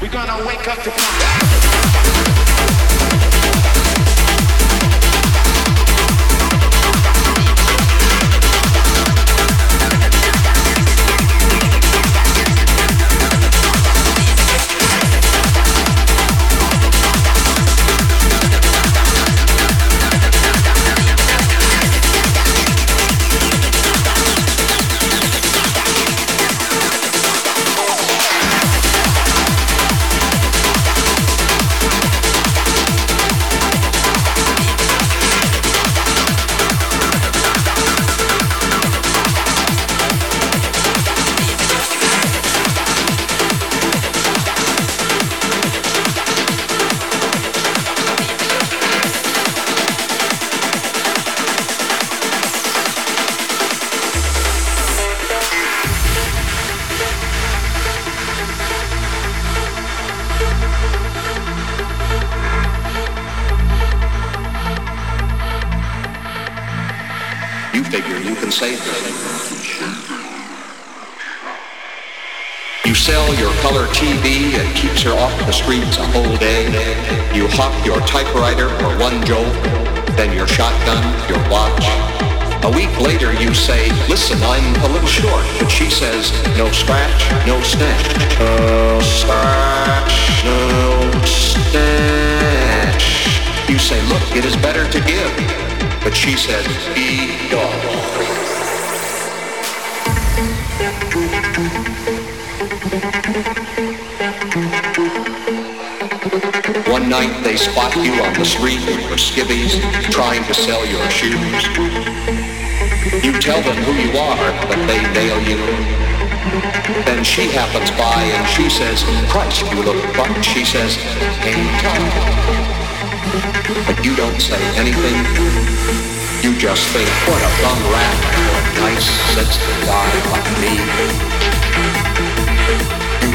We're gonna wake up to come. Streets a whole day. You hawk your typewriter for one jolt, then your shotgun, your watch. A week later you say, listen, I'm a little short. But she says, no scratch, no snatch. No scratch, no snatch. You say, look, it is better to give. But she says, be gone. One night they spot you on the street with your skivvies, trying to sell your shoes. You tell them who you are, but they nail you. Then she happens by and she says, Christ, you look butt. She says, hey, Tom. But you don't say anything. You just think, what a bum rat, what nice, sensitive guy like me.